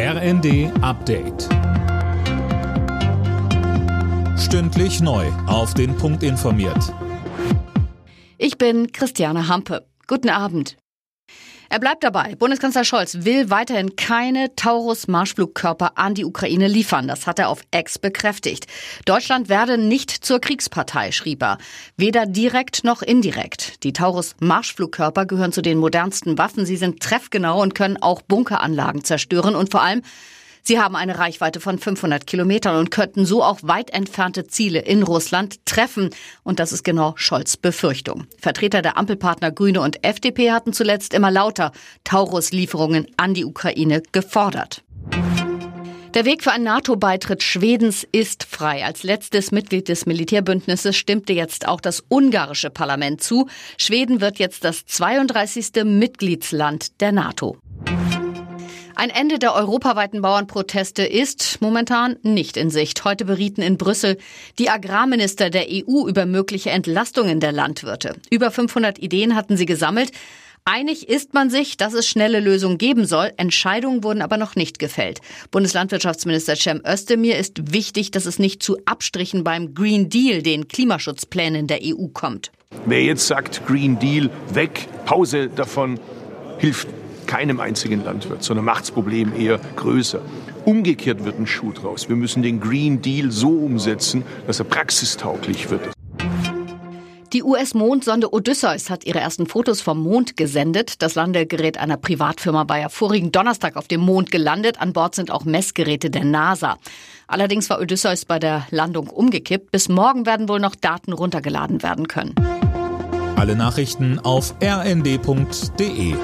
RND Update. Stündlich neu. Auf den Punkt informiert. Ich bin Christiane Hampe. Guten Abend. Er bleibt dabei. Bundeskanzler Scholz will weiterhin keine Taurus-Marschflugkörper an die Ukraine liefern. Das hat er auf Ex bekräftigt. Deutschland werde nicht zur Kriegspartei, schrieb er. Weder direkt noch indirekt. Die Taurus-Marschflugkörper gehören zu den modernsten Waffen. Sie sind treffgenau und können auch Bunkeranlagen zerstören und vor allem Sie haben eine Reichweite von 500 Kilometern und könnten so auch weit entfernte Ziele in Russland treffen. Und das ist genau Scholz Befürchtung. Vertreter der Ampelpartner Grüne und FDP hatten zuletzt immer lauter Taurus-Lieferungen an die Ukraine gefordert. Der Weg für einen NATO-Beitritt Schwedens ist frei. Als letztes Mitglied des Militärbündnisses stimmte jetzt auch das ungarische Parlament zu. Schweden wird jetzt das 32. Mitgliedsland der NATO. Ein Ende der europaweiten Bauernproteste ist momentan nicht in Sicht. Heute berieten in Brüssel die Agrarminister der EU über mögliche Entlastungen der Landwirte. Über 500 Ideen hatten sie gesammelt. Einig ist man sich, dass es schnelle Lösungen geben soll. Entscheidungen wurden aber noch nicht gefällt. Bundeslandwirtschaftsminister Cem Özdemir ist wichtig, dass es nicht zu Abstrichen beim Green Deal, den Klimaschutzplänen der EU, kommt. Wer jetzt sagt, Green Deal weg, Pause davon, hilft keinem einzigen Landwirt, sondern macht das Problem eher größer. Umgekehrt wird ein Schuh draus. Wir müssen den Green Deal so umsetzen, dass er praxistauglich wird. Die US-Mondsonde Odysseus hat ihre ersten Fotos vom Mond gesendet. Das Landegerät einer Privatfirma war ja vorigen Donnerstag auf dem Mond gelandet. An Bord sind auch Messgeräte der NASA. Allerdings war Odysseus bei der Landung umgekippt. Bis morgen werden wohl noch Daten runtergeladen werden können. Alle Nachrichten auf rnd.de